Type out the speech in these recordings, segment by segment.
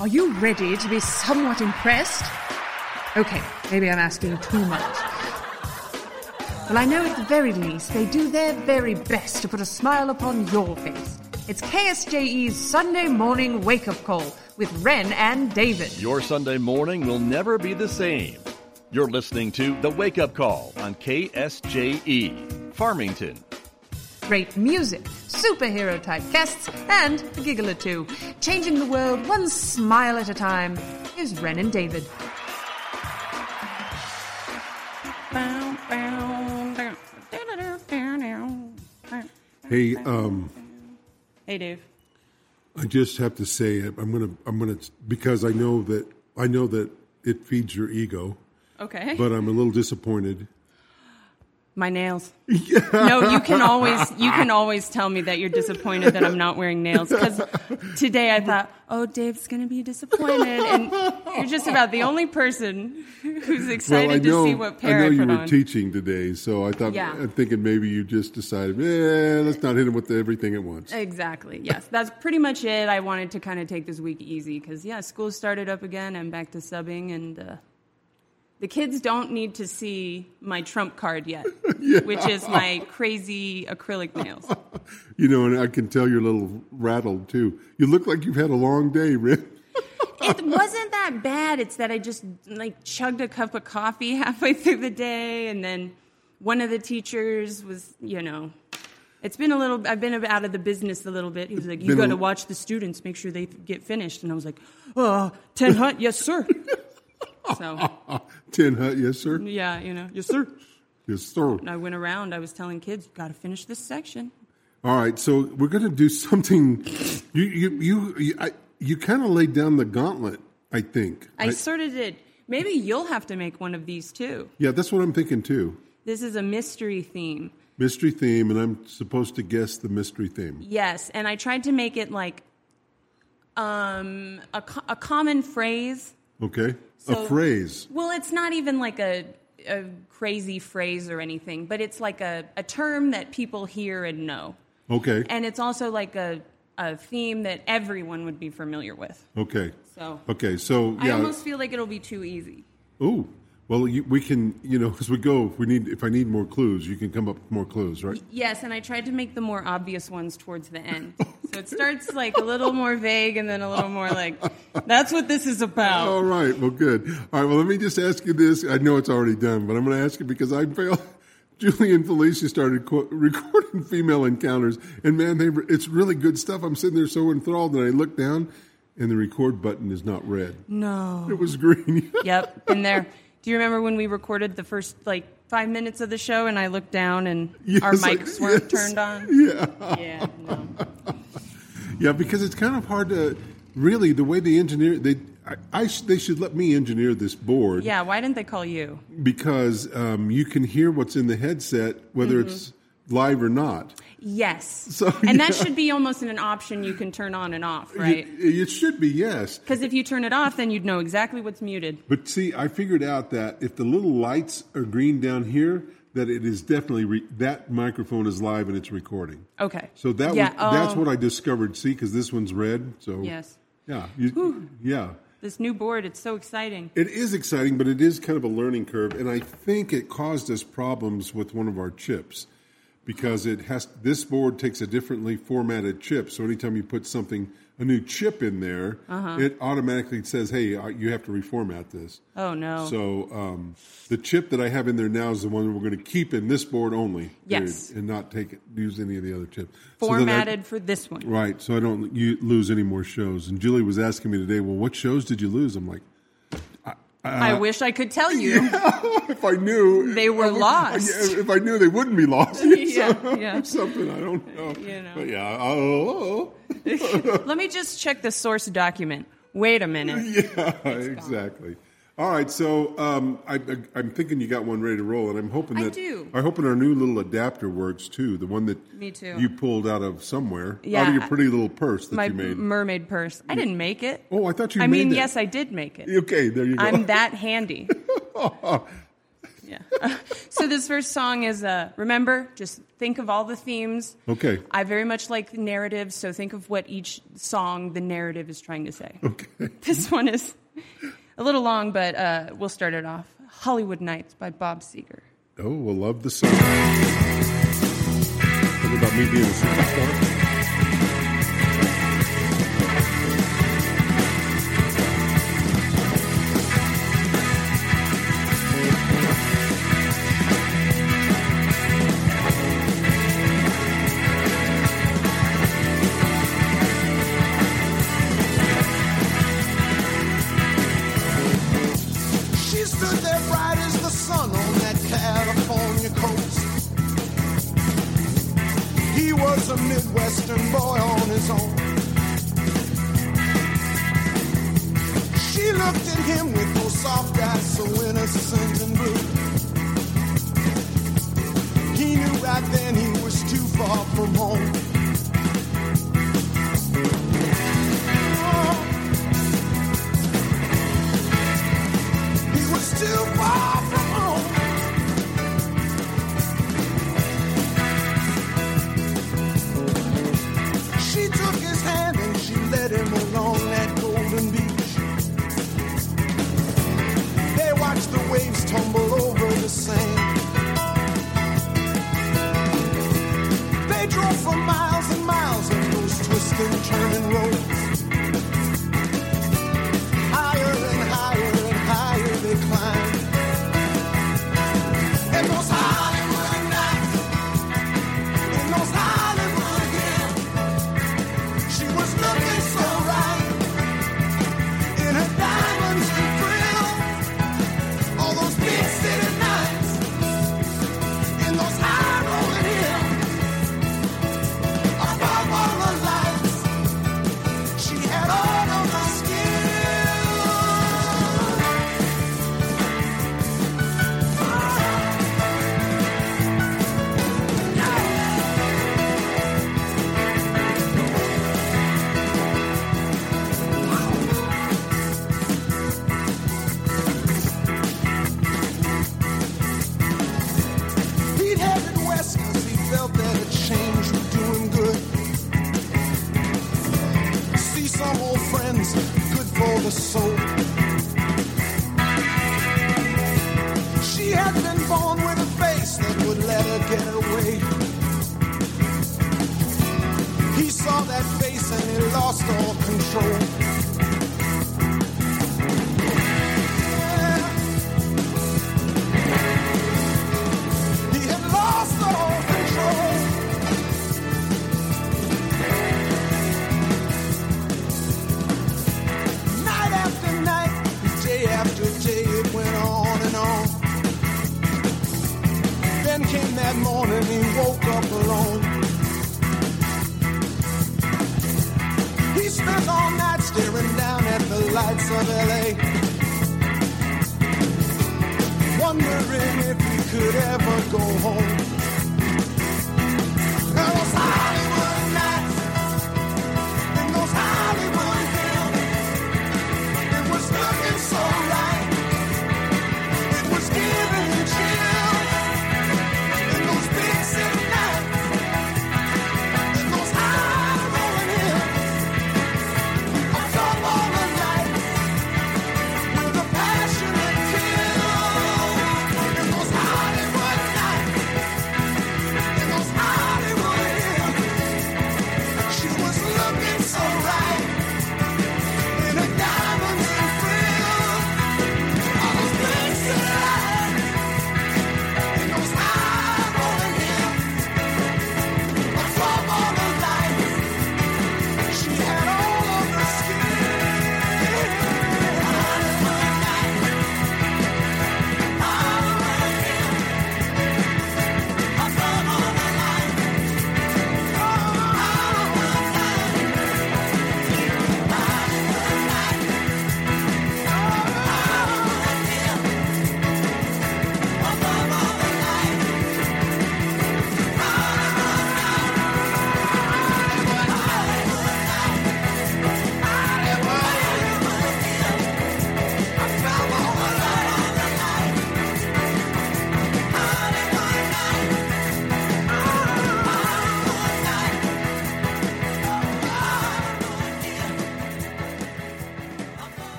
Are you ready to be somewhat impressed? Okay, maybe I'm asking too much. Well, I know at the very least they do their very best to put a smile upon your face. It's KSJE's Sunday morning wake up call with Ren and David. Your Sunday morning will never be the same. You're listening to The Wake Up Call on KSJE, Farmington. Great music, superhero type guests, and a giggle or two. Changing the world one smile at a time. Here's Ren and David. Hey, um, Hey, Dave. I just have to say it. I'm gonna, I'm gonna, because I know that I know that it feeds your ego, Okay. but I'm a little disappointed. My nails. No, you can always you can always tell me that you're disappointed that I'm not wearing nails because today I thought, oh, Dave's gonna be disappointed, and you're just about the only person who's excited well, I know, to see what I pair know I, you were on. teaching today, so I thought Yeah. I'm thinking maybe you just decided, eh, let's not hit him with everything at once. Exactly. Yes, that's pretty much it. I wanted to kind of take this week easy because yeah, school started up again. I'm back to subbing, and uh, the kids don't need to see my trump card yet, which is my crazy acrylic nails. You know, and I can tell you're a little rattled too. You look like you've had a long day, Rick. it wasn't that bad. It's that I just like chugged a cup of coffee halfway through the day, and then one of the teachers was, you know, it's been a little. I've been out of the business a little bit. He was like, "You got to watch the students, make sure they get finished," and I was like, "Uh, ten hut, yes sir." So Tin Hut, yes, sir. yeah, you know, yes sir. Yes, sir. And I went around. I was telling kids, "You got to finish this section." All right, so we're going to do something. You you you you, I- you kind of laid down the gauntlet. I think. I sort of did. Maybe you'll have to make one of these too. yeah, that's what I'm thinking too. This is a mystery theme. Mystery theme, and I'm supposed to guess the mystery theme. Yes, and I tried to make it like um, a, co- a common phrase. Okay, So- a phrase. Well, it's not even like a, a crazy phrase or anything, but it's like a, a term that people hear and know. Okay, And it's also like a, a theme that everyone would be familiar with. okay, So okay. So I almost feel like it'll be too easy. Ooh, well, you, we can. You know, as we go, if we need, if I need more clues, you can come up with more clues, right? Yes, and I tried to make the more obvious ones towards the end. So it starts like a little more vague and then a little more like, that's what this is about. All right. Well, good. All right. Well, let me just ask you this. I know it's already done, but I'm going to ask you because I failed. Julie and Felicia started qu- recording female encounters, and man, they were, it's really good stuff. I'm sitting there so enthralled, and I look down, and the record button is not red. No. It was green. Yep, in there. Do you remember when we recorded the first like five minutes of the show and I looked down and our Yes, I- mics weren't yes. turned on? yeah. Yeah, no. Yeah, because it's kind of hard to really the way they engineer. They, I, I sh- they should let me engineer this board. Yeah, why didn't they call you? because um, you can hear what's in the headset whether it's live or not. Yes. So, and yeah. that should be almost an option you can turn on and off, right? It, it should be yes. Because if you turn it off, then you'd know exactly what's muted. But see, I figured out that if the little lights are green down here, that it is definitely re- that microphone is live and it's recording. Okay. So that yeah, was, that's um, what I discovered. See, because this one's red. So Yes. yeah, you, yeah. This new board, it's so exciting. It is exciting, but it is kind of a learning curve, and I think it caused us problems with one of our chips because it has this board takes a differently formatted chip. So anytime you put something a new chip in there, Uh-huh. it automatically says, "Hey, uh, you have to reformat this." Oh, no. So um, the chip that I have in there now is the one we're going to keep in this board only, period, Yes. and not take it, use any of the other chips. So I- Formatted for this one. Right, so I don't you lose any more shows. And Julie was asking me today, well, what shows did you lose? I'm like, Uh, I wish I could tell you. if I knew They were I would- lost. yeah, If I knew, they wouldn't be lost. Yeah, So, yeah. something I don't know. You know. But yeah, oh, Let me just check the source document. Wait a minute. yeah, exactly. All right, so um, I, am thinking you got one ready to roll, and I'm hoping that I do. I'm hoping our new little adapter works too. The one that me too you pulled out of somewhere, yeah, out of your pretty little purse that my you made, mermaid purse. I didn't make it. Oh, I thought you. I mean, it. yes, I did make it. Okay, there you go. I'm that handy. yeah. so this first song is uh, remember. Just think of all the themes. Okay. I very much like narratives, so think of what each song the narrative is trying to say. Okay. This one is a little long, but uh, we'll start it off. Hollywood Nights by Bob Seger. Oh, we'll love the song. About me being a superstar?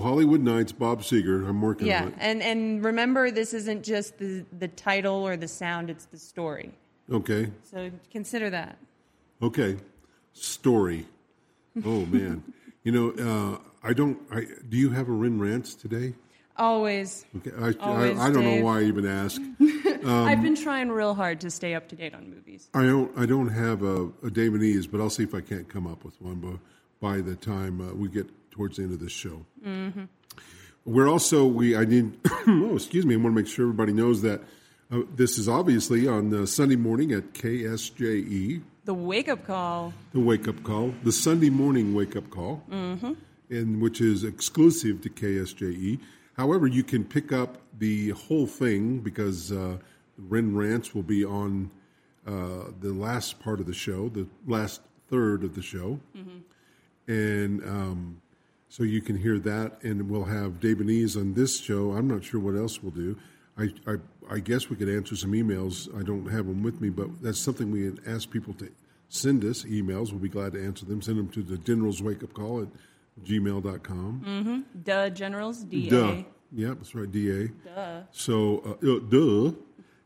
Hollywood Nights, Bob Seger. I'm working Yeah, on it. and and remember, this isn't just the the title or the sound; it's the story. Okay, So consider that. okay. Story. Oh, man. you know, uh, I don't. I Do you have a Ren Rants today? Always, Okay, I, Always, I, I don't Dave. know why I even asked. I've been trying real hard to stay up to date on movies. I don't. I don't have a, a Dave and E's, but I'll see if I can't come up with one by, by the time uh, we get towards the end of this show. Mm-hmm. We're also we. I need. oh, excuse me. I want to make sure everybody knows that uh, this is obviously on uh, Sunday morning at KSJE, The wake up call. the wake up call, the Sunday morning wake up call, mm-hmm. and which is exclusive to KSJE. However, you can pick up the whole thing because uh, Ren Rants will be on uh, the last part of the show, the last third of the show, and um, so you can hear that. And we'll have Dave and Ease on this show. I'm not sure what else we'll do. I, I, I guess we could answer some emails. I don't have them with me, but that's something we had asked people to send us emails. We'll be glad to answer them. Send them to the General's Wake Up Call at gmail.com. Duh, Generals. D Duh. A. Yeah, that's right, DA. Duh. So, uh, uh, duh.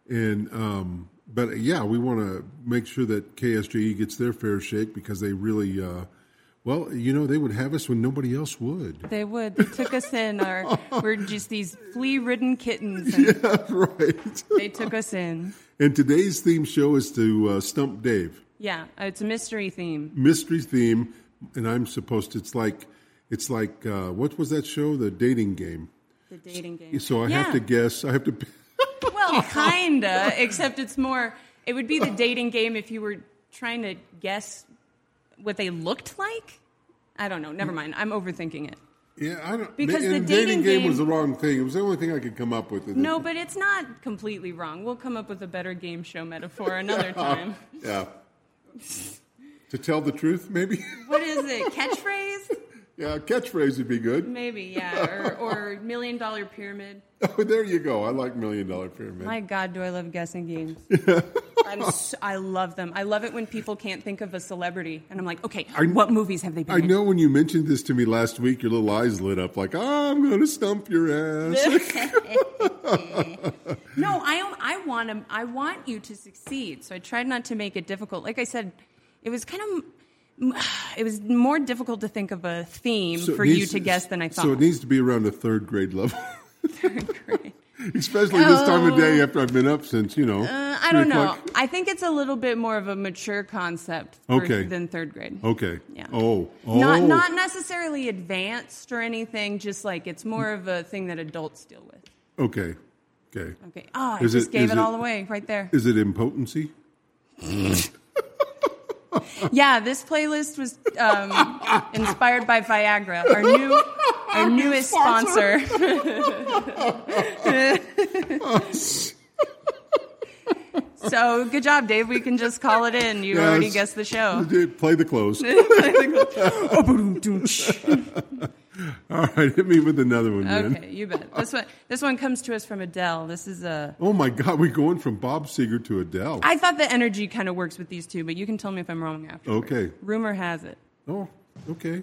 And, um, but yeah, we want to make sure that KSJE gets their fair shake because they really, uh, well, you know, they would have us when nobody else would. They would. They took us in. Our we're just these flea-ridden kittens. And right. They took us in. And today's theme show is to uh, Stump Dave. Yeah, it's a mystery theme. Mystery theme. And I'm supposed to, it's like, it's like, uh, what was that show? The dating game. The dating game. So I yeah. have to guess. I have to. Well, kinda, except it's more. It would be the dating game if you were trying to guess what they looked like. I don't know. Never mind. I'm overthinking it. Yeah, I don't. Because and the dating, dating game, was the wrong thing. It was the only thing I could come up with. No, but it's not completely wrong. We'll come up with a better game show metaphor another time. Yeah. to tell the truth, maybe. What is it? Catchphrase? yeah, catchphrase would be good. Maybe, yeah. Or, or million dollar pyramid. Oh, there you go. I like Million Dollar Pyramid. My God, do I love guessing games. I'm so, I love them. I love it when people can't think of a celebrity. And I'm like, okay, I- what movies have they been I in? know when you mentioned this to me last week, your little eyes lit up like, oh, I'm going to stump your ass. No, I I want I want you to succeed. So I tried not to make it difficult. Like I said, it was kind of it was more difficult to think of a theme So for you to guess than I thought. So it needs to be around a third grade level, Third grade. especially this time of day after I've been up since, you know. Uh, I don't know. o'clock. I think it's a little bit more of a mature concept Okay. than third grade. Okay. Yeah. Oh. Oh. Not not necessarily advanced or anything. Just like it's more of a thing that adults deal with. Okay. Okay. Okay. Oh, I Is just it- gave it, it- all away right there. Is it impotency? Yeah, this playlist was um, inspired by Viagra, our new, our newest sponsor. so good job, Dave. We can just call it in. You Yes. already guessed the show. Play the close. All right, hit me with another one, man. Okay, you bet. This one, this one comes to us from Adele. This is a. Oh my God, we're going from Bob Seger to Adele. I thought the energy kind of works with these two, but you can tell me if I'm wrong after. Okay. Rumor has it. Oh, okay.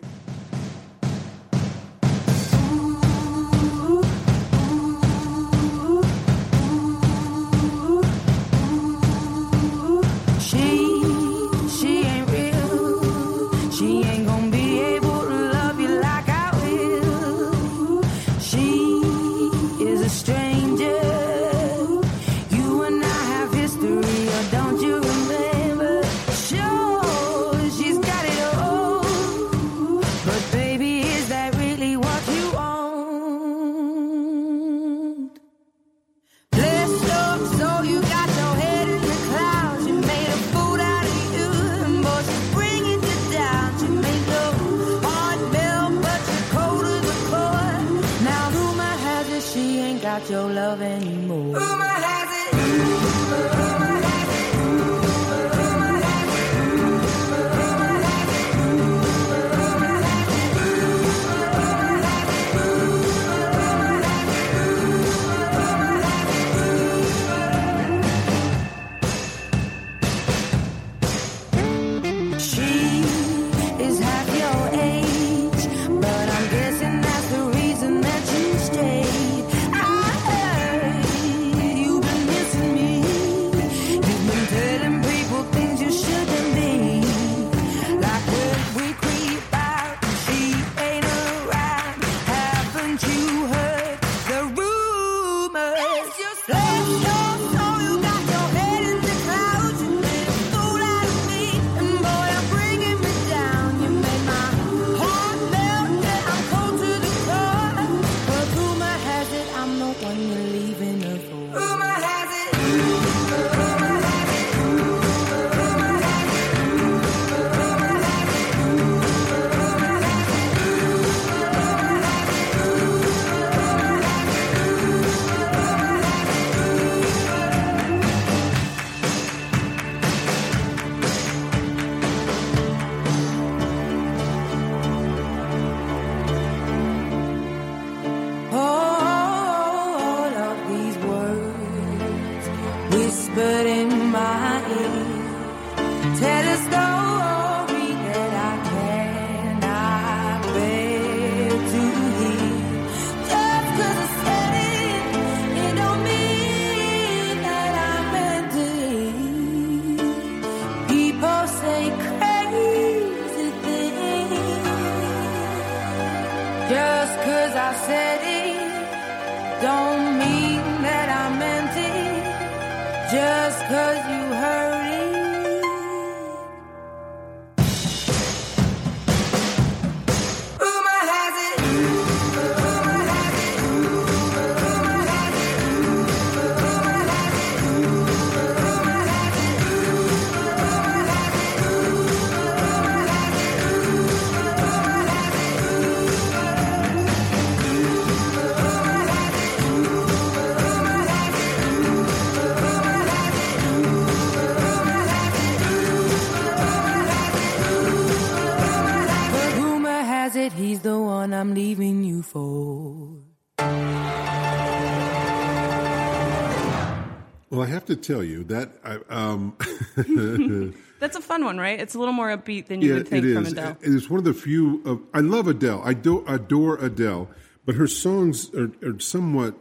Just 'cause you have to tell you that I, um, That's a fun one, right? It's a little more upbeat than you would think from. Adele. It is one of the few. Of, I love Adele. I do adore Adele, but her songs are, are somewhat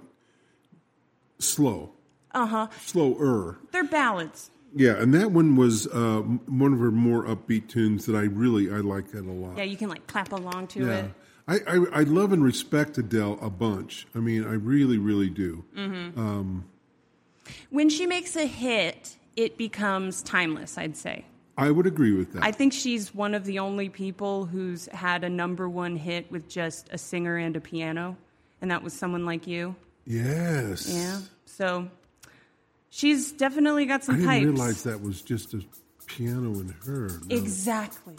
slow. Uh Uh-huh. huh. Slower. They're ballads. Yeah, and that one was uh, one of her more upbeat tunes that I really I like that a lot. Yeah, you can like clap along to Yeah. it. I, I, I love and respect Adele a bunch. I mean, I really, really do. When she makes a hit, it becomes timeless, I'd say. I would agree with that. I think she's one of the only people who's had a number one hit with just a singer and a piano, and that was someone like you. yes. Yeah. So she's definitely got some. I some didn't pipes. realize that was just a piano in her. No. Exactly.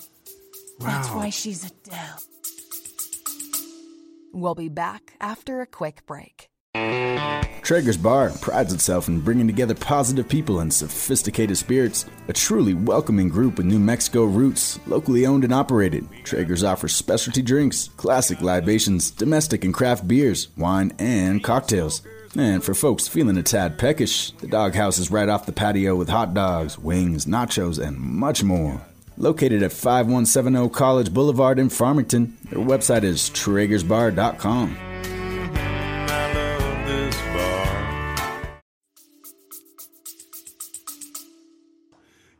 That's why she's Adele. We'll be back after a quick break. Traeger's Bar prides itself in bringing together positive people and sophisticated spirits. A truly welcoming group with New Mexico roots, locally owned and operated. Traeger's offers specialty drinks, classic libations, domestic and craft beers, wine, and cocktails. And for folks feeling a tad peckish, the doghouse is right off the patio with hot dogs, wings, nachos, and much more. Located at 5170 College Boulevard in Farmington, their website is traegersbar.com.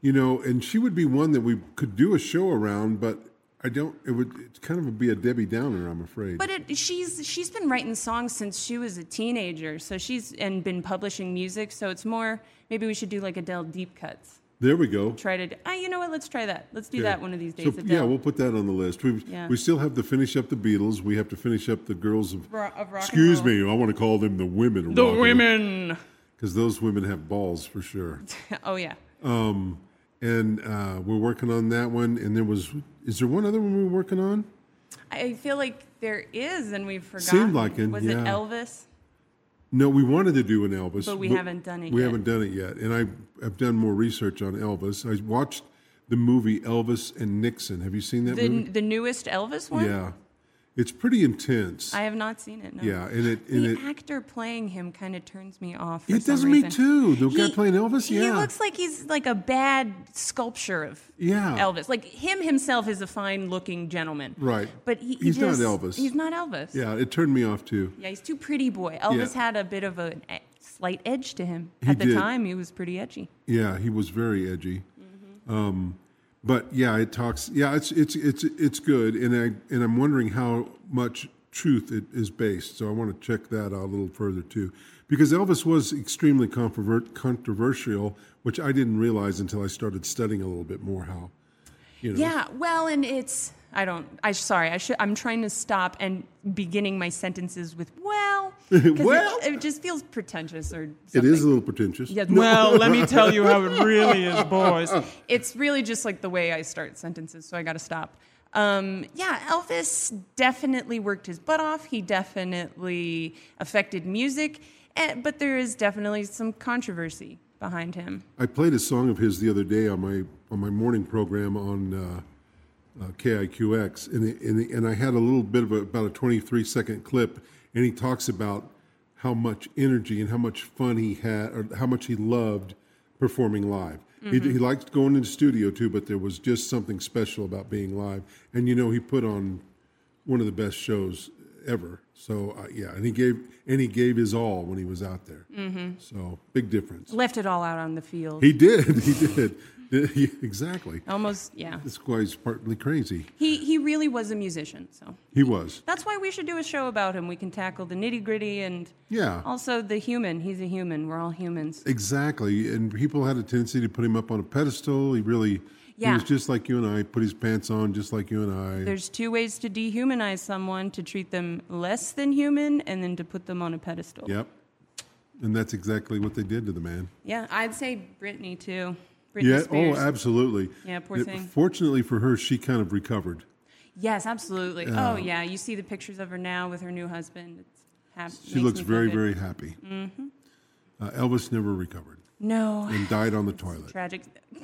You know, and she would be one that we could do a show around, but I don't. It would it's kind of be a Debbie Downer, I'm afraid. But it, she's she's been writing songs since she was a teenager, so she's and been publishing music. So it's more maybe we should do like Adele deep cuts. there we go. Try to ah, you know what? Let's try that. Let's do Okay. that one of these days. So, Adele. yeah, we'll put that on the list. We Yeah. we still have to finish up the Beatles. We have to finish up the girls of. Ro- of rock and excuse roll. me, I want to call them the women. the rock women. because those women have balls for sure. oh yeah. And uh, we're working on that one. And there was, is there one other one we're working on? I feel like there is, and we've forgotten. Seemed like it, Was it. Elvis? No, we wanted to do an Elvis, But we haven't done it We yet. haven't done it yet, and I have done more research on Elvis. I watched the movie Elvis and Nixon. Have you seen that The movie? the newest Elvis one? Yeah, it's pretty intense. I have not seen it. No. yeah, and it and the it. actor playing him kind of turns me off. It does me too. The guy He- playing Elvis, He yeah. He looks like he's like a bad sculpture of Yeah. Elvis. Like him himself is a fine-looking gentleman, Right. But he, he He's not Elvis. He's not Elvis. yeah, it turned me off too. Yeah, he's too pretty boy. Elvis Yeah. had a bit of a, a slight edge to him. He At the did. time, he was pretty edgy. Yeah, he was very edgy. Mm-hmm. Um, but yeah, it talks. Yeah, it's it's it's it's good, and I and I'm wondering how much truth it is based. So I want to check that out a little further too, because Elvis was extremely controversial, which I didn't realize until I started studying a little bit more. How, you know, Yeah, well, and it's I don't. I sorry. I should. I'm trying to stop and beginning my sentences with well. 'cause it- Well. it, just feels pretentious or. it Something. is a little pretentious. Yes, Well, let me tell you how it really is, boys. It's really just like the way I start sentences, so I got to stop. Um, yeah, Elvis definitely worked his butt off. He definitely affected music, eh, but there is definitely some controversy behind him. I played a song of his the other day on my on my morning program on uh, uh, KIQX, and it, and, it, and I had a little bit of a, about a 23 second clip, and he talks about how much energy and how much fun he had, or how much he loved performing live. He, he liked going into studio too, but there was just something special about being live. And you know, he put on one of the best shows ever. So uh, yeah, and he gave and he gave his all when he was out there. Mm-hmm. So big difference. Left it all out on the field. He did. He did. Exactly. Almost, yeah. Why he's partly crazy. He he really was a musician, so He was. that's why we should do a show about him. We can tackle the nitty gritty and Yeah. also the human. He's a human. We're all humans. Exactly. And people had a tendency to put him up on a pedestal. He really Yeah. he was just like you and I, put his pants on just like you and I. There's two ways to dehumanize someone: to treat them less than human, and then to put them on a pedestal. Yep. And that's exactly what they did to the man. Yeah, I'd say Britney too. Britney yeah, Spears. oh, absolutely. Yeah, poor It- thing. Fortunately for her, she kind of recovered. Yes, absolutely. Yeah. Oh yeah, you see the pictures of her now with her new husband. It's hap- She looks very, good. very happy. Mm-hmm. Uh, Elvis never recovered No, and died on the toilet. tragic.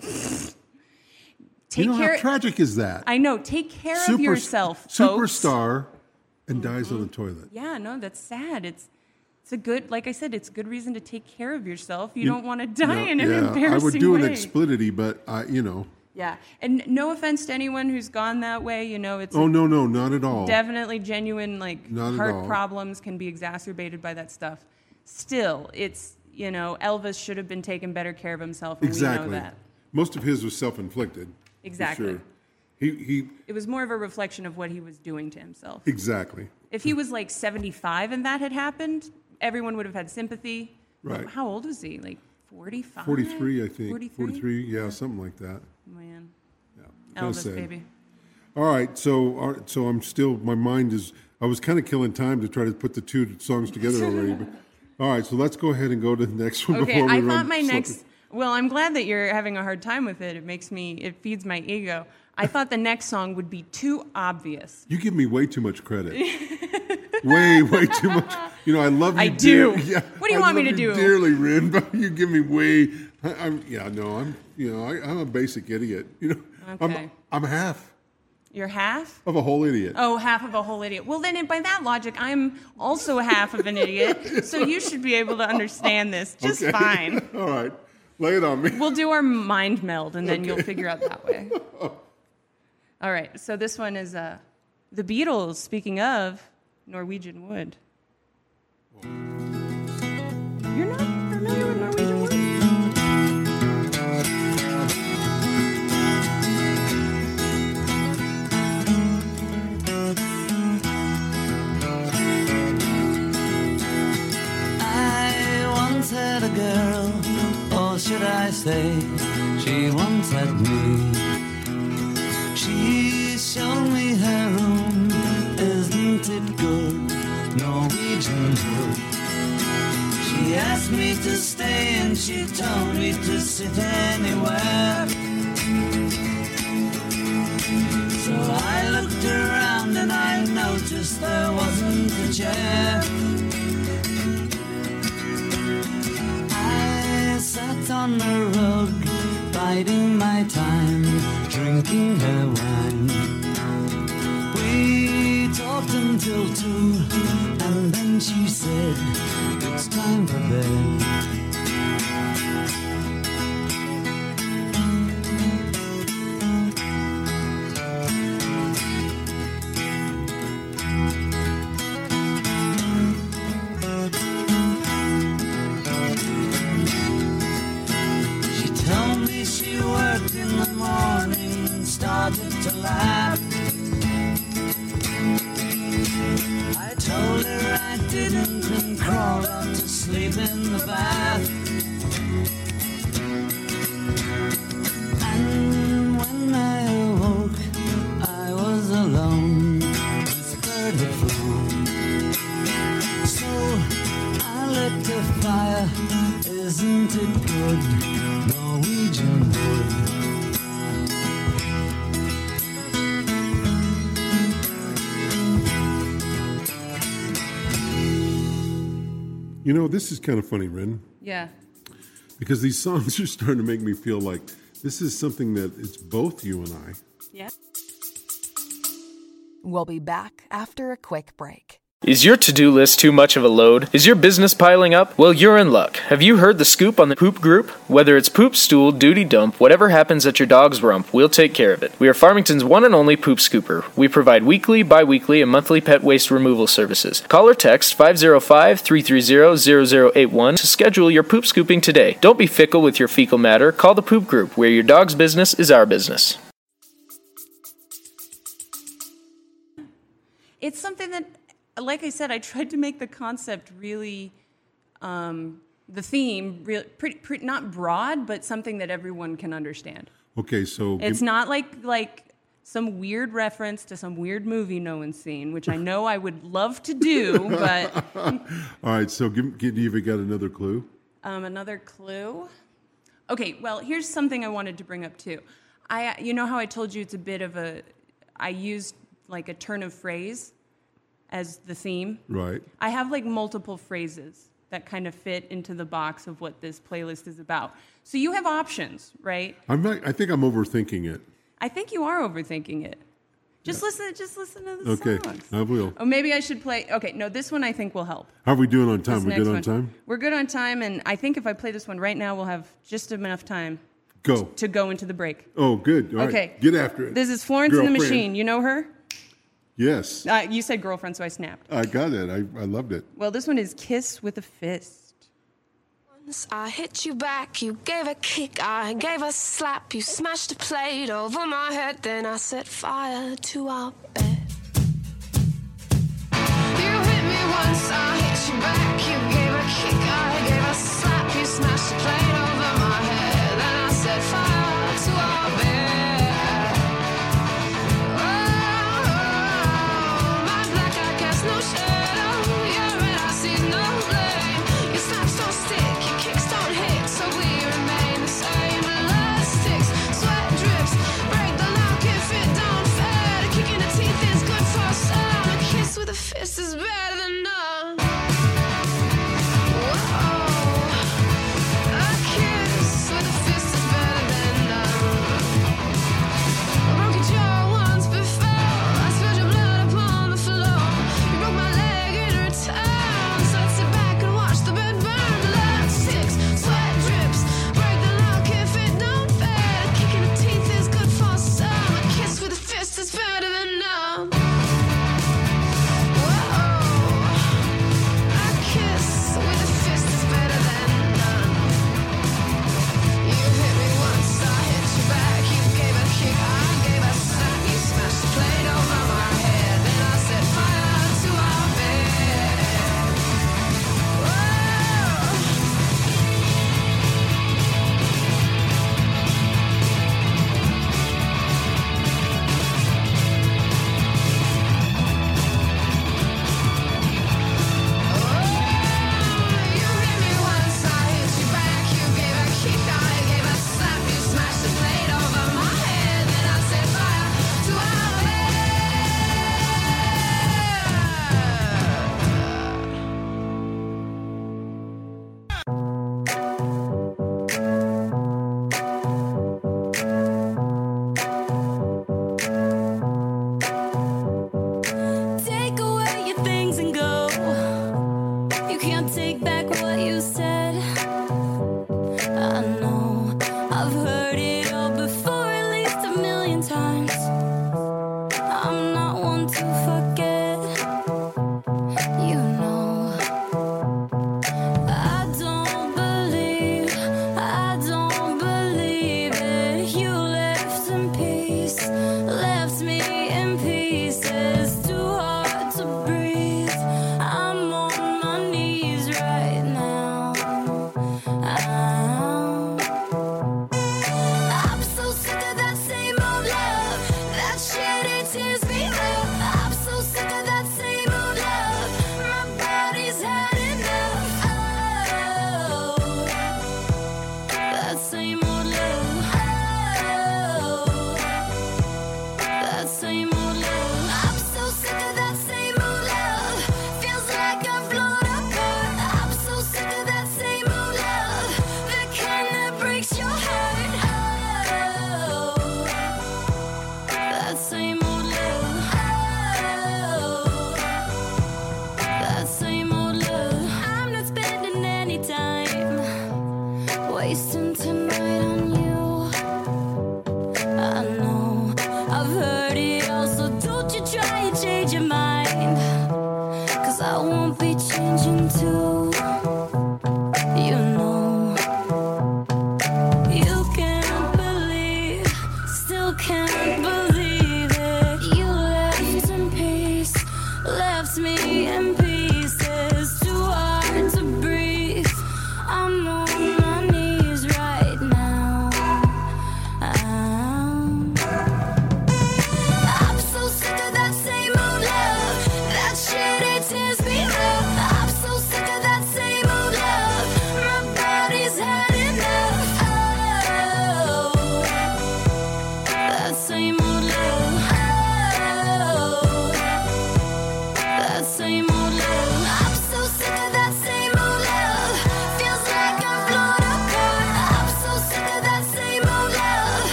Take you know care. how tragic is that? I know. Take care of yourself, folks. Mm-hmm. Superstar and dies on the toilet. Yeah, no, that's sad. It's it's a good, like I said, it's a good reason to take care of yourself. You, You- don't want to die in an yeah, embarrassing I would do way. an explicitity, but I, you know, yeah, and no offense to anyone who's gone that way. You know, it's oh no, no, not at all. definitely genuine. Like Not heart problems can be exacerbated by that stuff. Still, it's you know, Elvis should have been taking better care of himself, and exactly. we know that. Most of his was self-inflicted. Exactly. Sure. He, he, It was more of a reflection of what he was doing to himself. exactly. If he was like 75 and that had happened, everyone would have had sympathy. Right. How old was he? Like 45? 43, I think. 43? 43, yeah, something like that. Man. Yeah. Kinda Elvis, sad. baby. All right, so all right, so I'm still my mind is I was kind of killing time to try to put the two songs together already. But, all right, so let's go ahead and go to the next one Okay, before we I thought my next. Well, I'm glad that you're having a hard time with it. It makes me. It feeds my ego. I thought the next song would be too obvious. You give me way too much credit. way, way too much. You know, I love you. I dear- do. Yeah, What do you I want me to do? Dearly, Ren, but you give me way. I, I'm yeah, no, I'm you know, I, I'm a basic idiot. You know, Okay. I'm I'm half You're half. of a whole idiot. Oh, half of a whole idiot. Well, then, by that logic, I'm also half of an idiot. So you should be able to understand this just Okay. fine. All right, lay it on me. We'll do our mind meld, and then you'll figure out that way. All right. So this one is uh, the Beatles. Speaking of Norwegian Wood. You're not familiar with Norwegian Wood? I once a girl, or should I say, she once had me. She showed me asked me to stay and she told me to sit anywhere. So I looked around and I noticed there wasn't a chair. I sat on the rug, biding my time, drinking her wine. We talked until two, and then she said, She told me she worked in the morning and started to laugh. Sleep in the bath. And when I awoke, I was alone. So I lit fire. Isn't it good? You know, this is kind of funny, Ren, Yeah. because these songs are starting to make me feel like this is something that it's both you and I. Yeah. We'll be back after a quick break. Is your to do list too much of a load? Is your business piling up? Well, you're in luck. Have you heard the scoop on the poop group? Whether it's poop, stool, duty dump, whatever happens at your dog's rump, we'll take care of it. We are Farmington's one and only poop scooper. We provide weekly, bi weekly, and monthly pet waste removal services. Call or text 505 330 0081 to schedule your poop scooping today. Don't be fickle with your fecal matter. Call the poop group, where your dog's business is our business. It's something that, like I said, I tried to make the concept really, um, the theme, real, pretty, pretty, not broad, but something that everyone can understand. Okay, so It's give- not like like some weird reference to some weird movie no one's seen, which I know I would love to do, but all right. So give, give you even got another clue? um, another clue. Okay, well, here's something I wanted to bring up too. I, you know how I told you it's a bit of a, I used like a turn of phrase as the theme. Right. I have like multiple phrases that kind of fit into the box of what this playlist is about. So you have options, right? I'm not, I think I'm overthinking it. I think you are overthinking it. Just listen. Just listen to the Okay, songs. I will. Oh, maybe I should play. Okay, no, this one I think will help. How are we doing on time? This We next good on one. time? We're good on time, and I think if I play this one right now, we'll have just enough time Go. to go into the break. Oh, good. All right. okay. Get after it. This is Florence and the Machine. You know her? Yes. Uh, you said girlfriend, so I snapped. I got it. I, I loved it. Well, this one is Kiss with a Fist. Once I hit you back, you gave a kick, I gave a slap, you smashed a plate over my head, then I set fire to our bed. You hit me once, I hit you back, you gave a kick, I gave a slap, you smashed a plate over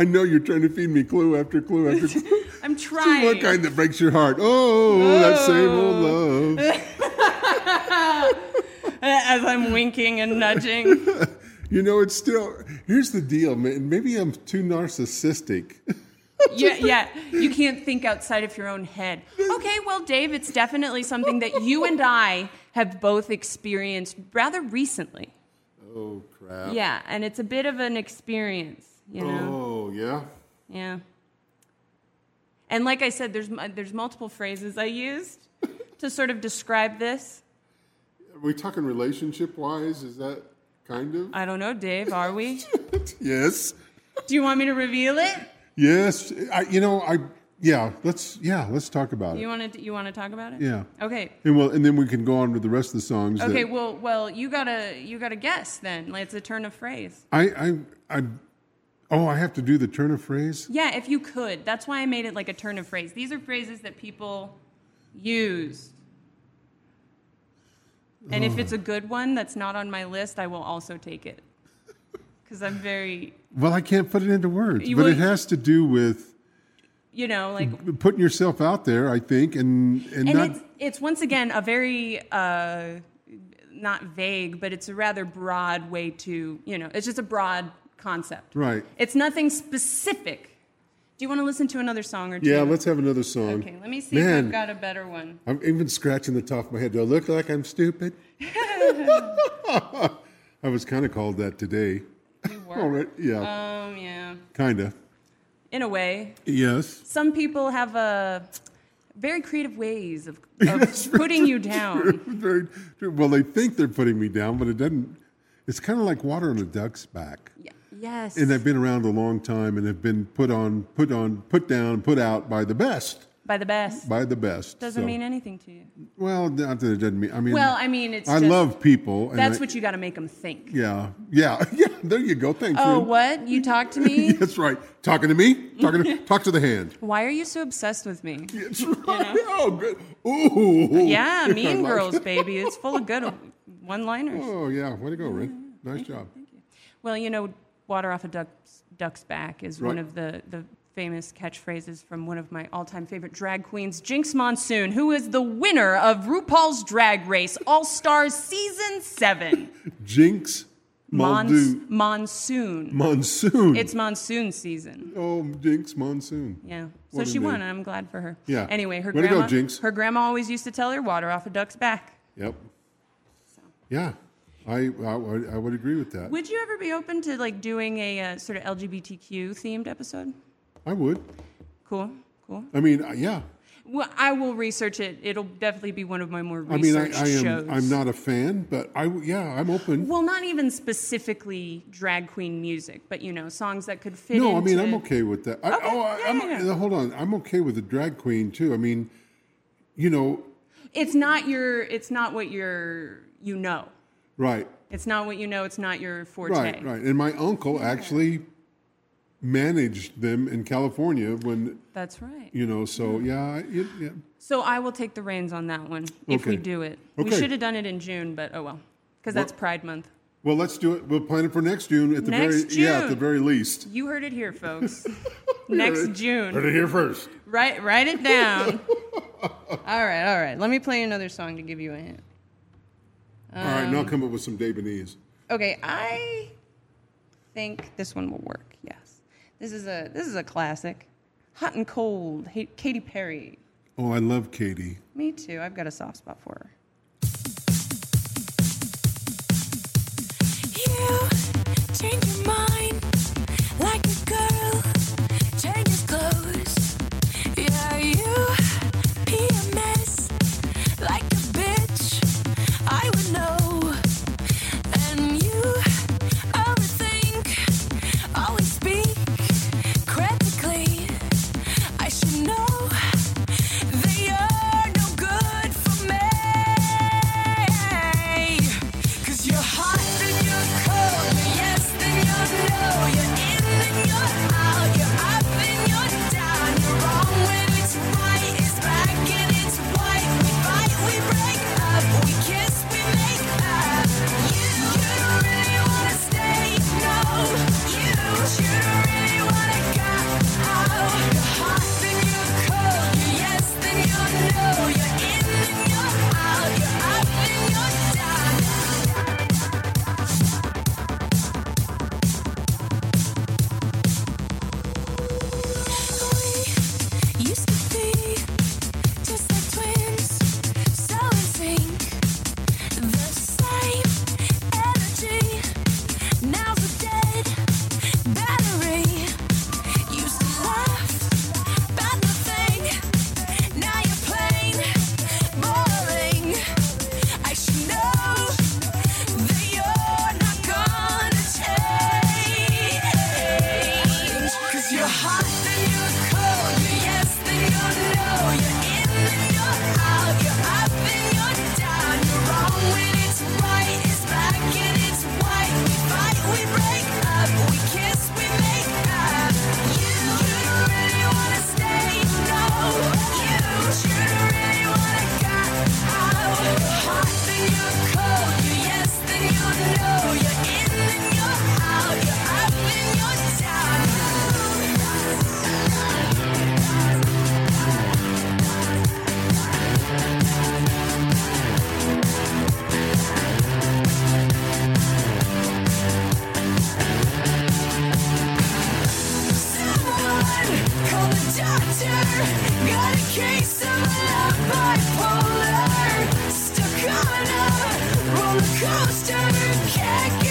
I know you're trying to feed me clue after clue after clue. I'm See trying. what kind that breaks your heart? Oh, that same old oh. love. As I'm winking and nudging. You know, it's still. Here's the deal, man. Maybe I'm too narcissistic. yeah, yeah. You can't think outside of your own head. Okay, well, Dave, it's definitely something that you and I have both experienced rather recently. Oh crap. Yeah, and it's a bit of an experience, you know. Oh yeah. Yeah. And like I said, there's there's multiple phrases I used to sort of describe this. Are we talking relationship wise? Is that kind of? I don't know, Dave. Are we? Yes. Do you want me to reveal it? Yes. I, you know, I. Yeah. Let's. Yeah. Let's talk about You it. want to you want to talk about it? Yeah. Okay. And well, and then we can go on with the rest of the songs. Okay. That Well, well, you gotta you gotta guess then. Like, It's a turn of phrase. I. I. I. Oh, I have to do the turn of phrase. Yeah, if you could. That's why I made it like a turn of phrase. These are phrases that people use. And if it's a good one that's not on my list, I will also take it. Because I'm very, Well, I can't put it into words, You but will- it has to do with you know, like, putting yourself out there. I think, and and, and not. it's, it's once again a very, uh, not vague, but it's a rather broad way to, you know, it's just a broad concept. Right. It's nothing specific. Do you want to listen to another song or two? Yeah, let's have another song. Okay, let me see if I've got a better one. I'm even scratching the top of my head. Do I look like I'm stupid? I was kind of called that today. You were? All right, yeah, Um, yeah. kind of. In a way. Yes. Some people have a very creative ways of, of putting you down. Very true. Well, they think they're putting me down, but it doesn't. It's kind of like water on a duck's back. Yeah. Yes. And I've been around a long time and have been put on, put on, put down, put out by the best. By the best. By the best. Doesn't So- mean anything to you. Well, not that it doesn't mean. I mean. Well, I mean, it's I just- love people. and That's I- what you got to make them think. Yeah, yeah, yeah. There you go. Thanks. Oh, Ren. what? You talk to me? That's right. Talking to me. Talking. To, talk to the hand. Why are you so obsessed with me? That's right. Oh, good. Ooh. Yeah, Mean Girls, baby. It's full of good one-liners. Oh yeah. Way to go, Rick. Nice job. thank you Well, you know, water off a duck's, duck's back is one of the, the famous catchphrases from one of my all time favorite drag queens, Jinx Monsoon, who is the winner of RuPaul's Drag Race All Stars Season 7. Jinx. Mons- monsoon. Monsoon. It's monsoon season. oh, Jinx Monsoon. Yeah. So What a she won, and I'm glad for her. Yeah. Anyway, her Way to go, grandma, Jinx. her grandma always used to tell her water off a duck's back. Yep. Yeah. I, I would- I would agree with that. Would you ever be open to like doing a uh, sort of LGBTQ themed episode? I would. Cool, cool. I mean, uh, yeah. Well, I will research it. It'll definitely be one of my more I mean, I, researched I am. shows. I'm not a fan, but I w- yeah, I'm open. Well, not even specifically drag queen music, but you know, songs that could fit. no, I mean, into- I'm okay with that. I, Okay, oh, I, yeah, I'm, yeah, yeah. hold on. I'm okay with the drag queen too. I mean, you know, It's not your. It's not what you're. You know. Right, It's not what you know. It's not your forte. right, right. And my uncle actually managed them in California when That's right. you know. So yeah, I- it, yeah. So I will take the reins on that one if we Okay. do it. We Okay. should have done it in June, but oh well, because that's Pride Month. Well, let's do it. We'll plan it for next June at the Next very yeah, at the June. very least. You heard it here, folks. Next June. Heard it here first. Write write it down. all right, all right. Let me play another song to give you a hint. All right, now Um, come up with some Davenese. Okay, I think this one will work. Yes, this is a this is a classic. Hot and cold. Hey, Katy Perry. Oh, I love Katy. Me too. I've got a soft spot for her. Coaster. Can't get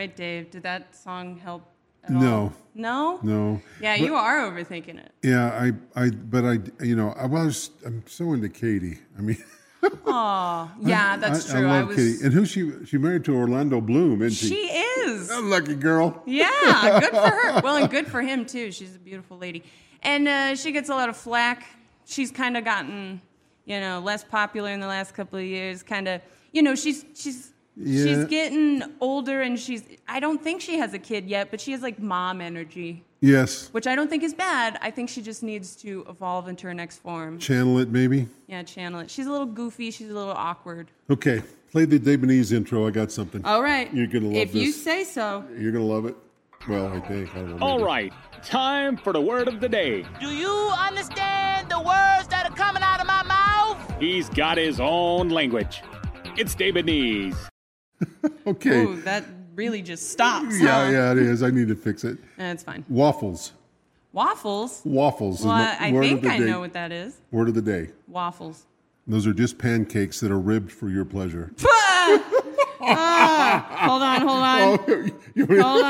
right, Dave. Did that song help? At No. All? No. No. Yeah, But- you are overthinking it. Yeah, I, I, but I, you know, I was, I'm so into Katy. I mean, Oh, yeah, that's I, true. I I, love was. Kitty. And who she she married to Orlando Bloom, isn't she? She is. Lucky girl. Yeah, good for her. Well, and good for him too. She's a beautiful lady, and uh, she gets a lot of flack. She's kind of gotten, you know, less popular in the last couple of years. Kind of, you know, she's she's Yeah. she's getting older, and she's. I don't think she has a kid yet, but she has like mom energy, Yes. which I don't think is bad. I think she just needs to evolve into her next form. Channel it, maybe. Yeah, channel it. She's a little goofy. She's a little awkward. Okay. Play the Davenese intro. I got something. All right. You're gonna love if this. If you say so. You're gonna love it. Well, I think. I don't know. All maybe. right, time for the word of the day. Do you understand the words that are coming out of my mouth? He's got his own language. It's David Nees. Okay. Ooh, that really just stops. yeah, huh? yeah, it is. I need to fix it. That's fine. Waffles. Waffles. Waffles. Well, my I think I day. know what that is. Word of the day. Waffles. Those are just pancakes that are ribbed for your pleasure. Ah, hold on, hold on. Oh, you- Hold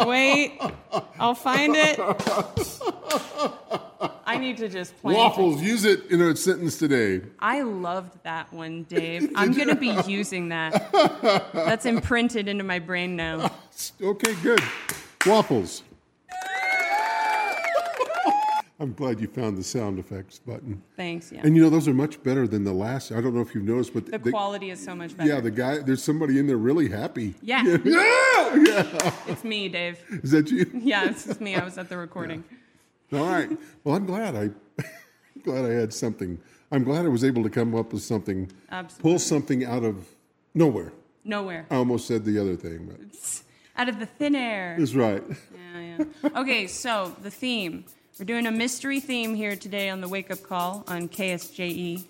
on. Wait. I'll find it. I need to just plan. Waffles. Use it in a sentence today. I loved that one, Dave. I'm going to be using that. That's imprinted into my brain now. Okay, good. Waffles. I'm glad you found the sound effects button. Thanks, yeah. And you know, those are much better than the last. I don't know if you've noticed, but The quality is so much better. Yeah, the guy. There's somebody in there really happy. Yeah. Yeah. yeah. It's me, Dave. Is that you? Yeah, it's me. I was at the recording. All right. Well, I'm glad I glad I had something. I'm glad I was able to come up with something. Absolutely. Pull something out of nowhere. Nowhere. I almost said the other thing, but Out of the thin air. it's right. Yeah, yeah. Okay, so the theme. We're doing a mystery theme here today on the Wake Up Call on KSJE.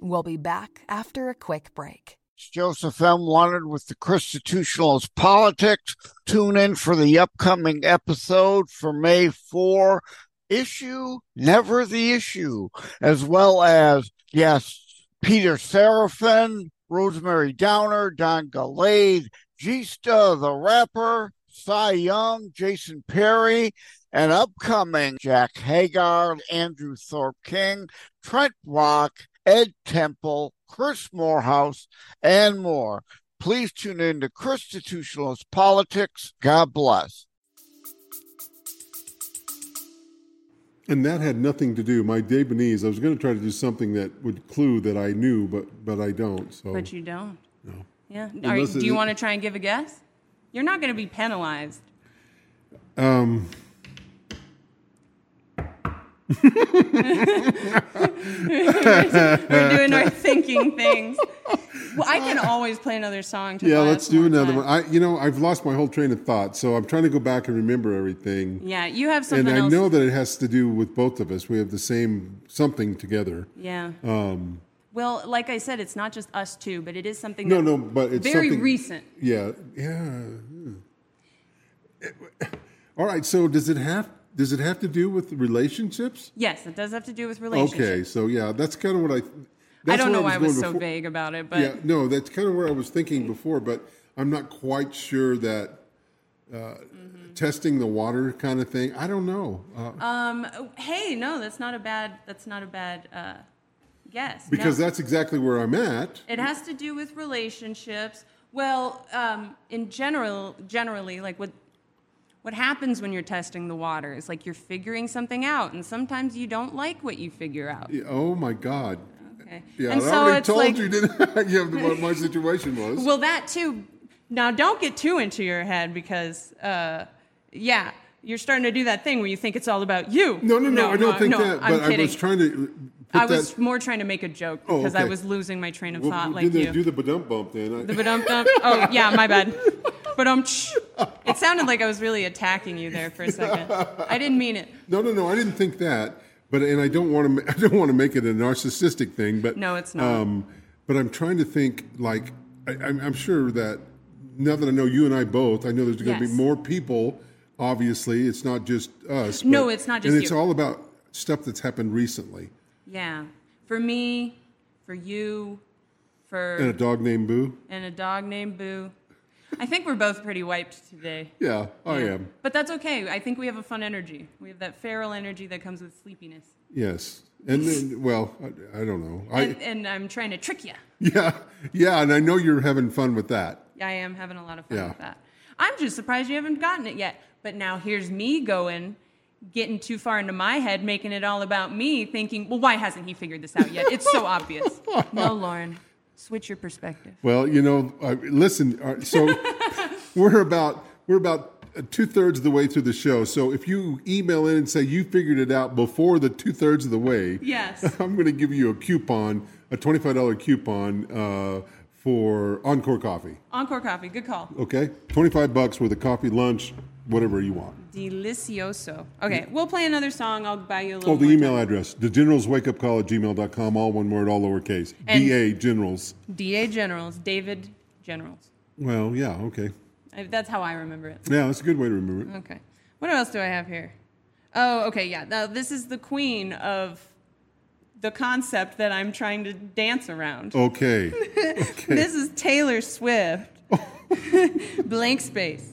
We'll be back after a quick break. Joseph M. Wanted with the Constitutionalist Politics. Tune in for the upcoming episode for May 4. Issue, never the issue, as well as, yes, Peter Seraphin, Rosemary Downer, Don Gallade, Gista the rapper, Cy Young, Jason Perry, and upcoming Jack Hagar, Andrew Thorpe King, Trent Rock, Ed Temple, Chris Morehouse, and more. Please tune in to Constitutionalist Politics. God bless. And that had nothing to do. My Davenese. I was going to try to do something that would clue that I knew, but but I don't. So But you don't. No. Yeah. Are, do you want to try and give a guess? You're not going to be penalized. Um, We're doing our thinking things. Well, I can always play another song. To yeah, let's do another time. one. I, you know, I've lost my whole train of thought, so I'm trying to go back and remember everything. Yeah, you have something and I else. know that it has to do with both of us. We have the same something together. Yeah. Um, Well, like I said, it's not just us two, but it is something. no, that- no, but it's very recent. Yeah, yeah. All right. So does it have does it have to do with relationships? Yes, it does have to do with relationships. Okay, so yeah, that's kind of what I. I don't know why I was so before. vague about it, but yeah, no, that's kind of where I was thinking before, but I'm not quite sure that uh, Mm-hmm. testing the water kind of thing. I don't know uh, um, hey, no, that's not a bad. That's not a bad uh, guess. because no. that's exactly where I'm at. It has to do with relationships. Well, um, in general, generally, like what what happens when you're testing the water is like you're figuring something out, and sometimes you don't like what you figure out. Yeah, Oh my God. Okay. Yeah, And I so already it's told like- you, didn't yeah, what my situation was. Well, that too. Now, don't get too into your head because, uh, yeah, you're starting to do that thing where you think it's all about you. no, no, no, I don't think no, that. But I kidding. was trying to. I was that, more trying to make a joke Oh, because I was losing my train of well, thought like you. Do the badump bump then. I, The badump dump. Oh yeah, my bad. But um, it sounded like I was really attacking you there for a second. I didn't mean it. No, no, no. I didn't think that. But and I don't want to. I don't want to make it a narcissistic thing. But No, it's not. Um, but I'm trying to think. Like I, I'm, I'm sure that now that I know you and I both, I know there's going to Yes. be more people. Obviously, it's not just us. No, it's not just And it's you. all about stuff that's happened recently. Yeah, for me, for you, for And a dog named Boo. and a dog named Boo. I think we're both pretty wiped today. Yeah, I Yeah. am. But that's okay. I think we have a fun energy. We have that feral energy that comes with sleepiness. Yes, And then, well, I, I don't know. I and, and I'm trying to trick you. yeah, yeah, and I know you're having fun with that. I am having a lot of fun Yeah. with that. I'm just surprised you haven't gotten it yet. But now here's me going, getting too far into my head, making it all about me, thinking, well, why hasn't he figured this out yet? It's so obvious. No, Lauren, switch your perspective. Well, you know, uh, listen. Uh, so we're about we're about two thirds of the way through the show. So if you email in and say you figured it out before the two thirds of the way, Yes. I'm going to give you a coupon, a twenty five dollar coupon uh, for Encore Coffee. Encore coffee, good call. Okay, twenty five bucks with a coffee, lunch, whatever you want. Delicioso. Okay, we'll play another song. I'll buy you a little Oh, the email time. address, the generals wake up call at gmail.com, all one word, all lowercase. And- DA generals. DA Generals, David Generals. Well, yeah, okay. I, that's how I remember it. Yeah, that's a good way to remember it. Okay. What else do I have here? Oh, okay, yeah. Now, this is the queen of the concept that I'm trying to dance around. Okay. this is Taylor Swift. Blank space.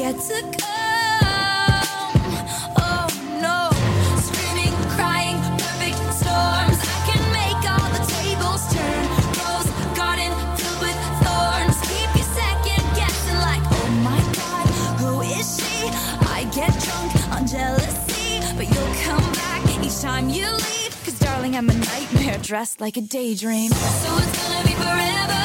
yet to come. Oh no. Screaming, crying, perfect storms. I can make all the tables turn. Rose garden filled with thorns. Keep you second guessing, like, oh my god, who is she? I get drunk on jealousy, but you'll come back each time you leave. Cause darling, I'm a nightmare dressed like a daydream. So it's gonna be forever,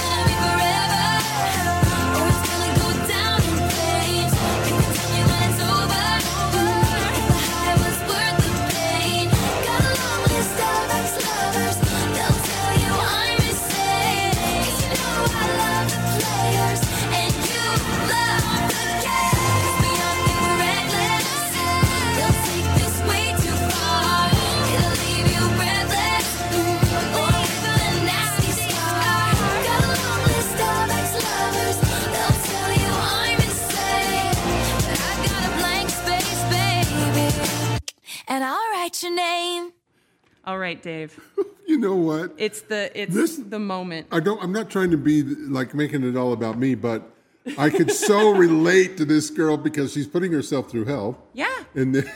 And I'll write your name. All right, Dave. You know what? It's the it's This- the moment. I don't. I'm not trying to be like making it all about me, but I could so relate to this girl because she's putting herself through hell. Yeah. And then,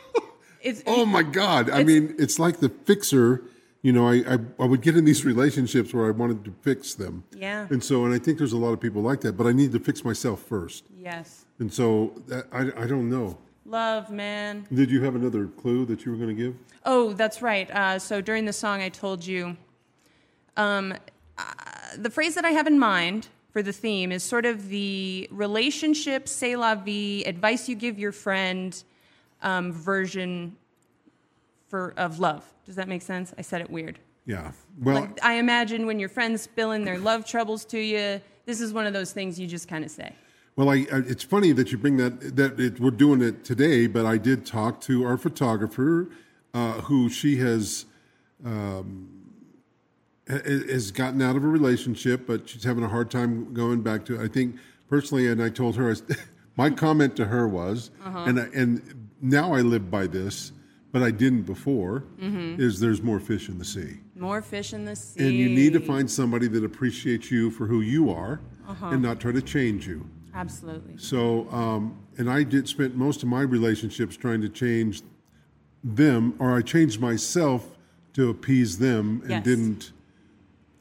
It's oh my God! I mean, it's like the fixer. You know, I, I I would get in these relationships where I wanted to fix them. Yeah. And so, and I think there's a lot of people like that, but I need to fix myself first. Yes. And so, that, I I don't know. Love, man. Did you have another clue that you were going to give? Oh, that's right. Uh, so during the song, I told you um, uh, the phrase that I have in mind for the theme is sort of the relationship, c'est la vie, advice you give your friend um, version for of love. Does that make sense? I said it weird. Yeah. Well, Like, I imagine when your friends spilling their love troubles to you, this is one of those things you just kind of say. Well, I, I, it's funny that you bring that. That it, we're doing it today, but I did talk to our photographer, uh, who she has um, has gotten out of a relationship, but she's having a hard time going back to. it. I think personally, and I told her, my comment to her was, Uh-huh. and I, and now I live by this, but I didn't before. Mhm. Is there's more fish in the sea. More fish in the sea. And you need to find somebody that appreciates you for who you are Uh-huh. and not try to change you. Absolutely. So, um, and I did spent most of my relationships trying to change them, or I changed myself to appease them and Yes. didn't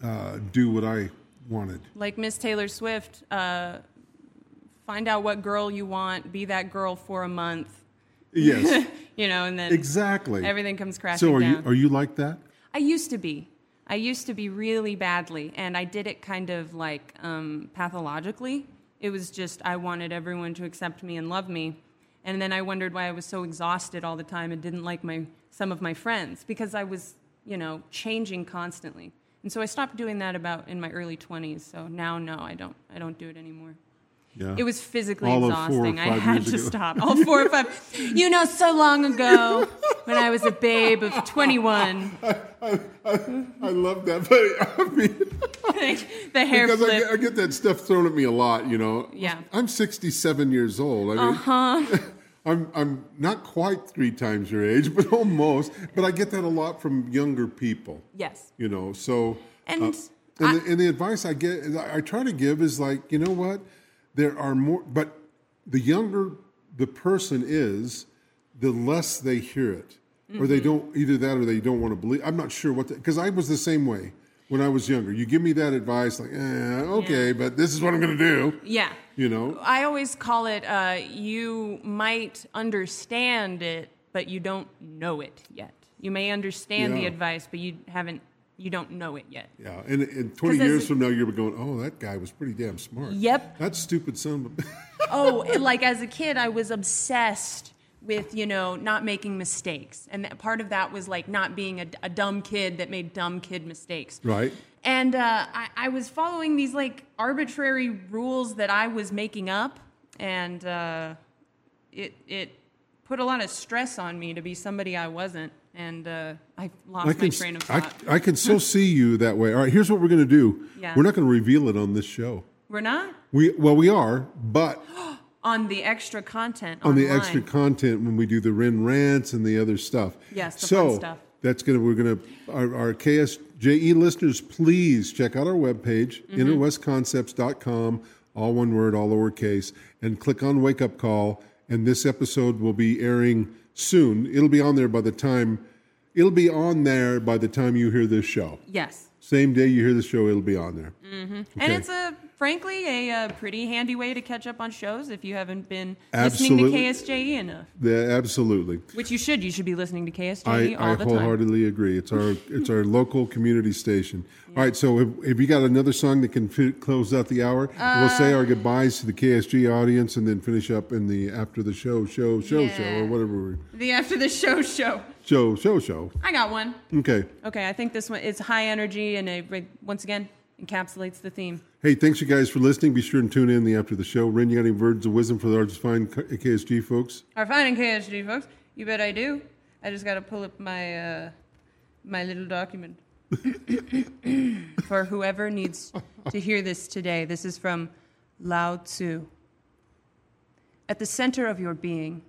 uh, do what I wanted. like Miss Taylor Swift, uh, find out what girl you want, be that girl for a month. Yes. you know, and then Exactly. everything comes crashing So, are down. you are you like that? I used to be. I used to be really badly, and I did it kind of like um, pathologically. It was just I wanted everyone to accept me and love me, and then I wondered why I was so exhausted all the time and didn't like my some of my friends because I was, you know, changing constantly. And so I stopped doing that about in my early 20s. So now, no, I don't. I don't do it anymore. Yeah. It was physically All of four or exhausting. I had to ago. stop. All four or five. You know, so long ago when I was a babe of 21. I love that, but I mean, the hair because I flip. get, I get that stuff thrown at me a lot. You know. Yeah. I'm 67 years old. I mean, Uh huh. I'm I'm not quite three times your age, but almost. But I get that a lot from younger people. Yes. You know, so And uh, and, the, and the advice I get, I I try to give is like, you know what, there are more, but the younger the person is, the less they hear it, or they Mhm. don't either that or they don't want to believe. I'm not sure what because I was the same way when I was younger. You give me that advice, like, eh, okay, but this is what I'm going to do. Yeah. You know, I always call it uh, you might understand it, but you don't know it yet. You may understand the advice, but you haven't, you don't know it yet. Yeah, and, and 20 'Cause as years from now, you're going, oh, that guy was pretty damn smart. Yep. That stupid son of a. oh, like as a kid, I was obsessed with you know not making mistakes, and that, part of that was like not being a, a dumb kid that made dumb kid mistakes. right? And uh, I, I was following these like arbitrary rules that I was making up, and uh, it it put a lot of stress on me to be somebody I wasn't, and uh, I lost my can, train of thought. I can so see you that way. All right, here's what we're going to do. Yeah. We're not going to reveal it on this show. We're not We well, we are, but on the extra content on the extra content when we do the Ren rants and the other stuff. Yes, the so fun stuff. that's gonna we're gonna our, our KSJE listeners, please check out our webpage, Mhm. innerwestconcepts.com, all one word, all lowercase, and click on Wake Up Call. And this episode will be airing soon. It'll be on there by the time it'll be on there by the time you hear this show. Yes. Same day you hear the show, it'll be on there. Mm-hmm. And it's a frankly a, uh pretty handy way to catch up on shows if you haven't been Absolutely. listening to KSJE enough. Yeah, absolutely. Which you should. You should be listening to KSJE I, all I the time. I wholeheartedly agree. It's our it's our local community station. All right, so have, have you got another song that can fit, close out the hour? we'll say Uh, our goodbyes to the KSG audience and then finish up in the after the show show show show or whatever we The after the show show. Show show show. I got one. Okay. Okay, I think this one is high energy and it once again encapsulates the theme. Hey, thanks you guys for listening. Be sure and tune in the after the show. Ren, you got any words of wisdom for our fine KSG folks? Our fine in KSG, folks. You bet I do. I just got to pull up my uh, my little document for whoever needs to hear this today. This is from Lao Tzu. At the center of your being,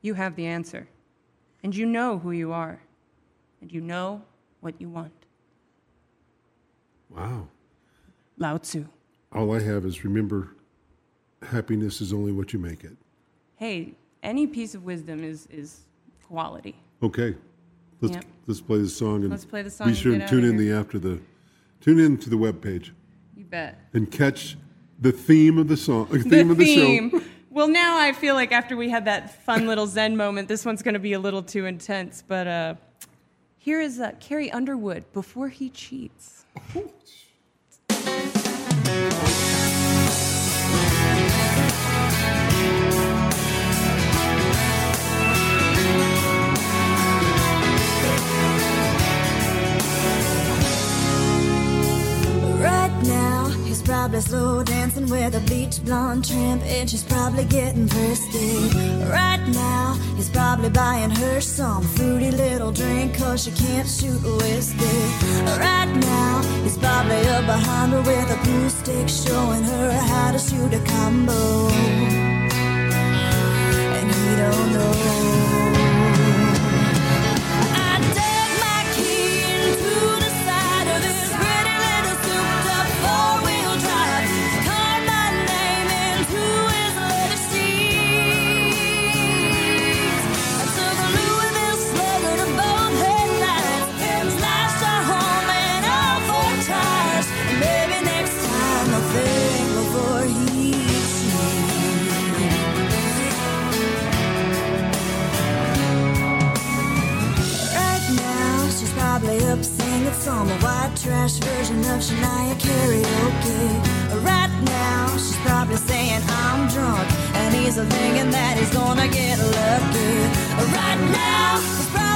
you have the answer, and you know who you are. and you know what you want. Wow. Lao Tzu. All I have is remember happiness is only what you make it. Hey, any piece of wisdom is is quality. Okay. Let's Yep. let's play the song and Let's play the song Be sure and tune in the after the tune in to the web page You bet. and catch the theme of the song, uh, theme of the theme. show. Well, now I feel like after we had that fun little Zen moment, this one's going to be a little too intense. But uh, here is uh, Carrie Underwood before he cheats. Probably slow dancing with a bleach blonde tramp, and she's probably getting thirsty. Right now, he's probably buying her some fruity little drink, cause she can't shoot whiskey. Right now, he's probably up behind her with a glue stick, showing her how to shoot a combo. And he don't know. Singing some white trash version of Shania karaoke. Right now, she's probably saying I'm drunk, and he's thinking that he's gonna get lucky. Right now,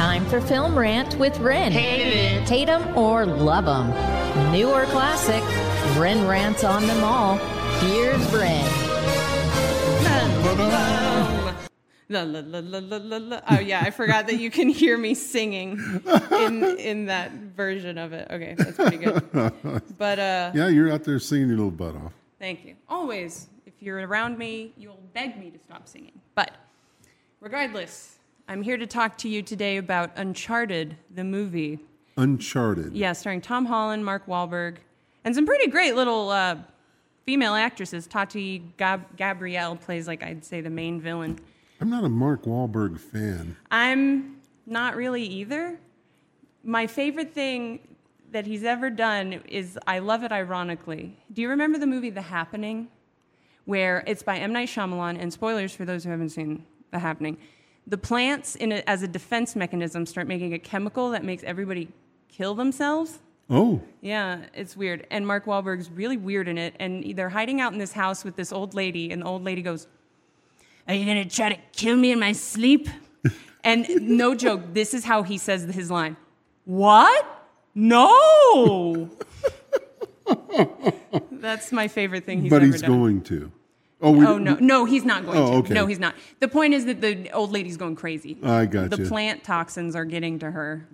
After Film Rant with Ren. Hate 'em or love 'em. New or classic, Ren rants on them all. Here's Ren. La, la, la, la, la, la, la. Oh yeah, I forgot that you can hear me singing in in that version of it. Okay, that's pretty good. But uh, yeah, you're out there singing your little butt off. Thank you. Always, if you're around me, you'll beg me to stop singing. But regardless, I'm here to talk to you today about Uncharted, the movie. Uncharted. Yeah, starring Tom Holland, Mark Wahlberg, and some pretty great little uh, female actresses. Tati Gab- Gabrielle plays, like I'd say, the main villain. I'm not a Mark Wahlberg fan. I'm not really either. My favorite thing that he's ever done is I love it ironically. Do you remember the movie The Happening? Where it's by M. Night Shyamalan, and spoilers for those who haven't seen The Happening. The plants, in a, as a defense mechanism, start making a chemical that makes everybody kill themselves. Oh, Yeah, it's weird. And Mark Wahlberg's really weird in it. And they're hiding out in this house with this old lady, and the old lady goes, Are you going to try to kill me in my sleep? and no joke, this is how he says his line What? No! That's my favorite thing he's but he's done. going to. Oh, we, oh no, no, he's not going Oh, to. okay. No, he's not. The point is that the old lady's going crazy. I gotcha. The plant toxins are getting to her.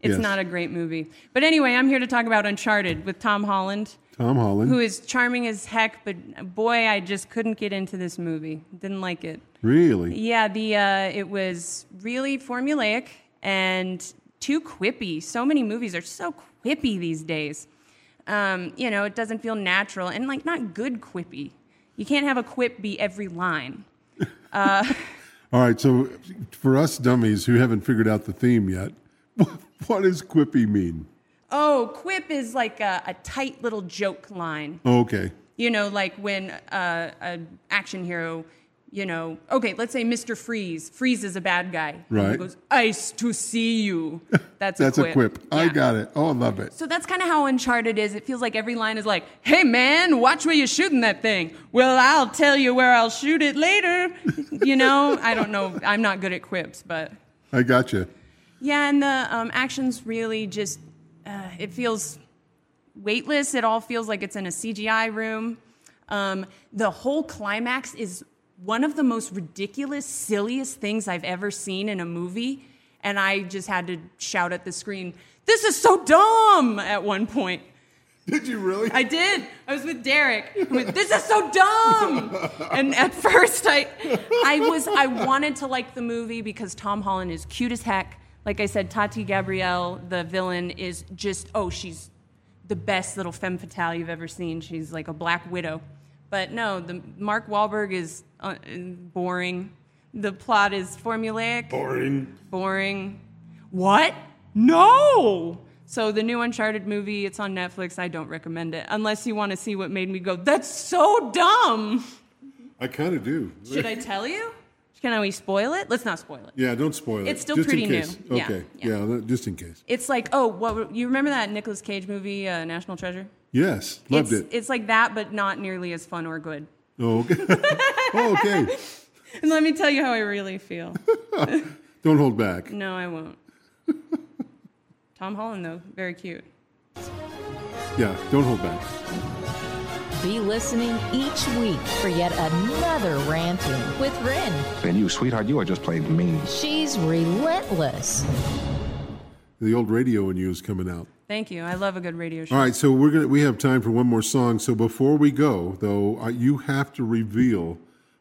It's Yes. not a great movie. But anyway, I'm here to talk about Uncharted with Tom Holland, Tom Holland. who is charming as heck, but boy, I just couldn't get into this movie. Didn't like it. really? Yeah, the uh, it was really formulaic and too quippy. So many movies are so quippy these days. Um, you know, it doesn't feel natural and like not good quippy. You can't have a quip be every line. Uh, All right. So, for us dummies who haven't figured out the theme yet, what does quippy mean? oh, quip is like a, a tight little joke line. Oh, okay. You know, like when uh, an action hero, you know, okay, let's say Mr. Freeze. Freeze is a bad guy. And He Right. goes, "Ice to see you." That's, That's a a quip. quip. I got it. Oh, I love it. So that's kind of how Uncharted is. It feels like every line is like, "Hey man, watch where you're shooting that thing." Well, I'll tell you where I'll shoot it later. you know, I don't know. I'm not good at quips, but I got you. yeah, and the um, action's really just, uh, it feels weightless. It all feels like it's in a CGI room. Um, the whole climax is one of the most ridiculous, silliest things I've ever seen in a movie. And I just had to shout at the screen, This is so dumb! at one point. Did you really? I did. I was with Derek. I went, this is so dumb. And at first, I, I was, I wanted to like the movie because Tom Holland is cute as heck. Like I said, Tati Gabrielle, the villain, is just, oh, she's the best little femme fatale you've ever seen. She's like a black widow. But no, the Mark Wahlberg is uh, boring. The plot is formulaic. Boring. Boring. What? No. So the new Uncharted movie, it's on Netflix. I don't recommend it unless you want to see what made me go, "That's so dumb." I kind of do. Should I tell you? Can we spoil it? Let's not spoil it. Yeah, don't spoil it. It's still Just pretty new. case. Yeah, Okay. Yeah, just in case. It's like, oh, what you remember that Nicolas Cage movie, uh, National Treasure? Yes, loved it's, it. It's like that, but not nearly as fun or good. Oh, okay. oh, okay. And let me tell you how I really feel. Don't hold back. no, I won't. Tom Holland, though, very cute. Yeah, don't hold back. Be listening each week for yet another ranting with Ren. And you, sweetheart, you are just plain mean. She's relentless. The old radio in you is coming out. Thank you. I love a good radio show. All right, so we're gonna we have time for one more song. So before we go, though, uh, you have to reveal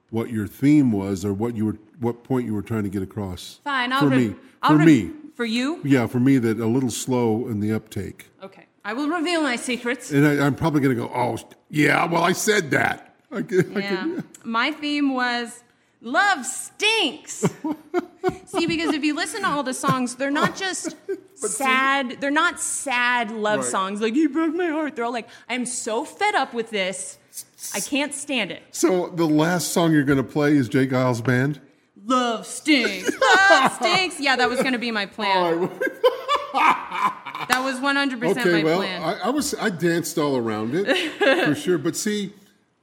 what your theme was or what you were what point you were trying to get across. Fine, I'll for re- me. I'll for re- me. For you? Yeah, for me that a little slow in the uptake. Okay. I will reveal my secrets. And I, I'm probably going to go, oh, yeah, well, I said that. I could, I Yeah. My theme was love stinks. see, because if you listen to all the songs, they're not just sad, they're not sad love Right. songs like you broke my heart. They're all like, I'm so fed up with this. I can't stand it. So the last song you're going to play is Jake Geils' band? Love stinks. Love stinks. Yeah, that was going to be my plan. that was 100% okay, my well, plan. I, I was I danced all around it for sure. But see,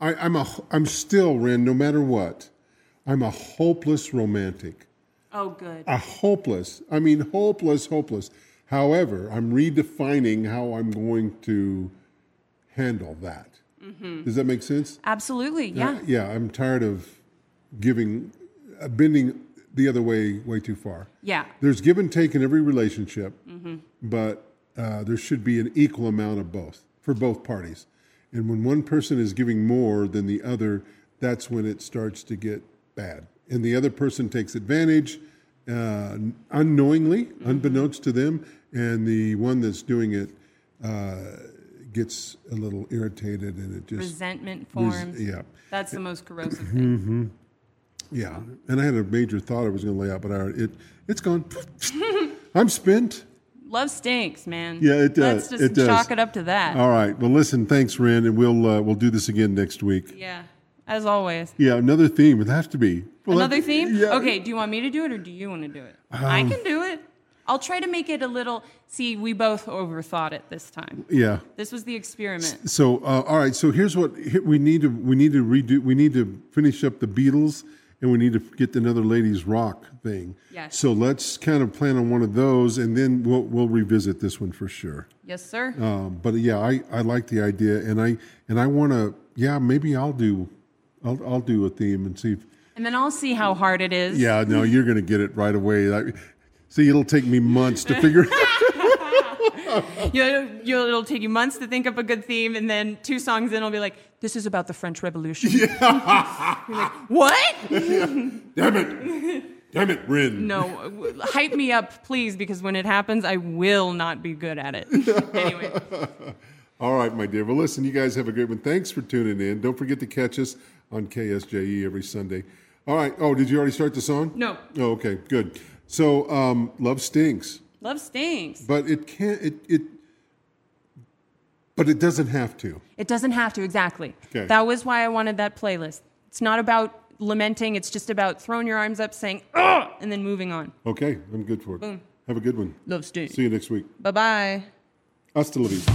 I, I'm a I'm still Ren. No matter what, I'm a hopeless romantic. Oh, good. a hopeless. I mean, hopeless, hopeless. However, I'm redefining how I'm going to handle that. Mhm. Does that make sense? Absolutely. Yeah. Uh, yeah, I'm tired of giving, uh, bending the other way way too far. Yeah. There's give and take in every relationship, Mhm. but uh, there should be an equal amount of both for both parties. And when one person is giving more than the other, that's when it starts to get bad. And the other person takes advantage uh, unknowingly, unbeknownst to them, and the one that's doing it uh, gets a little irritated and it just Resentment res- forms. yeah. That's the most corrosive thing. hmm Yeah, and I had a major thought I was going to lay out, but I, it it's gone. I'm spent. Love stinks, man. Yeah, it does. Let's just it does. chalk it up to that. All right. Well, listen. Thanks, Ren, and we'll uh, we'll do this again next week. Yeah. As always. Yeah, another theme. It has to be. Well, Another that- theme? Yeah. Okay, do you want me to do it or do you want to do it? I Um, can do it. I'll try to make it a little. See, we both overthought it this time. Yeah. This was the experiment. So, uh, all right. So here's what here, we need to we need to redo. We need to finish up the Beatles, and we need to get another ladies rock thing. Yes. So let's kind of plan on one of those, and then we'll we'll revisit this one for sure. Yes, sir. Um, but yeah, I, I like the idea, and I and I want to. Yeah, maybe I'll do, I'll I'll do a theme and see. if And then I'll see how hard it is. Yeah, no, you're going to get it right away. I, see, it'll take me months to figure. You'll, you'll, it'll take you months to think up a good theme, and then two songs in, I'll be like, "This is about the French Revolution." You're like, what? Damn it! Damn it, Ren. No, hype me up, please, because when it happens, I will not be good at it. anyway, All right, my dear. Well, listen, you guys have a great one. Thanks for tuning in. Don't forget to catch us on KSJE every Sunday. All right. Oh, did you already start the song? No. Oh, okay. Good. So, um, love stinks, love stinks. but it can't. It it. But it doesn't have to. It doesn't have to, exactly. Okay. That was why I wanted that playlist. It's not about lamenting, it's just about throwing your arms up, saying, Ugh! and then moving on. Okay, I'm good for it. Boom. Have a good one. Love stinks. See you next week. Bye bye. Hasta la vista.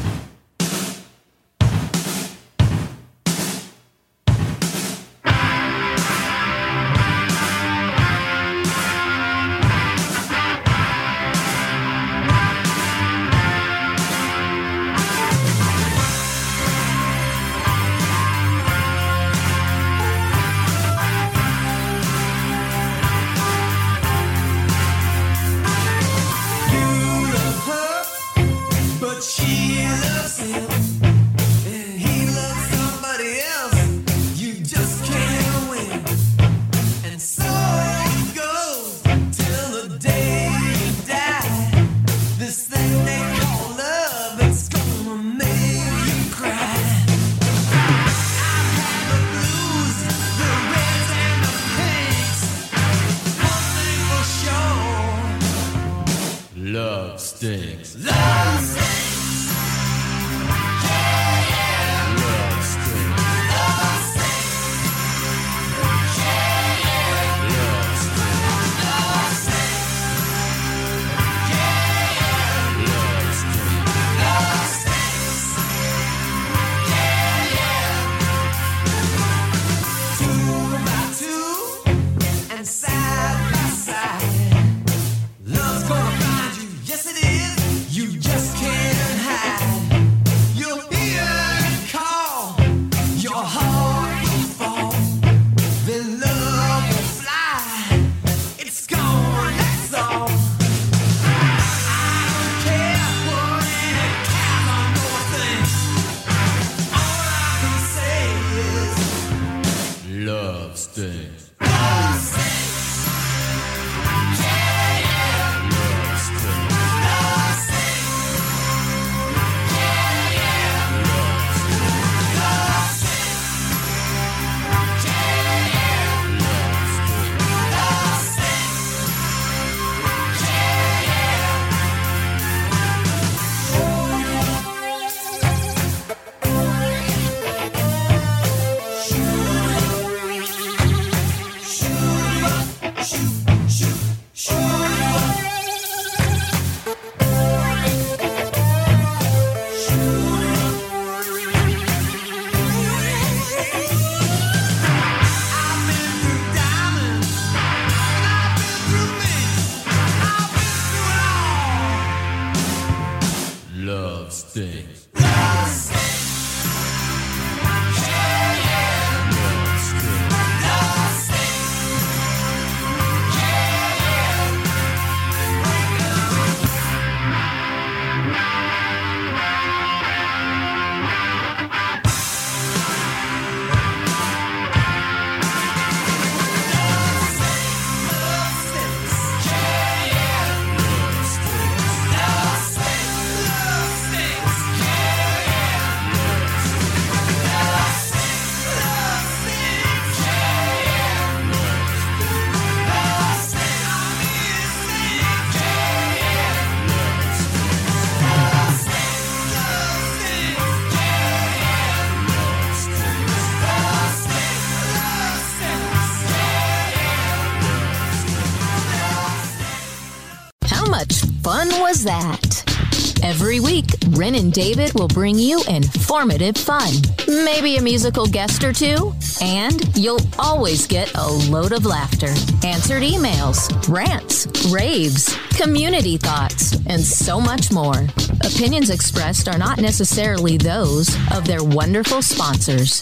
That? Every week, Ren and David will bring you informative fun, maybe a musical guest or two, and you'll always get a load of laughter, answered emails, rants, raves, community thoughts, and so much more. Opinions expressed are not necessarily those of their wonderful sponsors.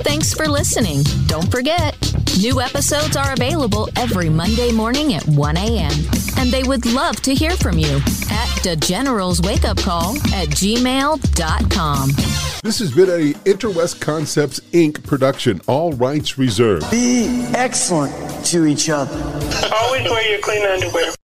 Thanks for listening. Don't forget, new episodes are available every Monday morning at 1 a.m. And they would love to hear from you at the General's Wake Up Call at gmail.com. This has been a Interwest Concepts Inc. production, all rights reserved. Be excellent to each other. Always wear your clean underwear.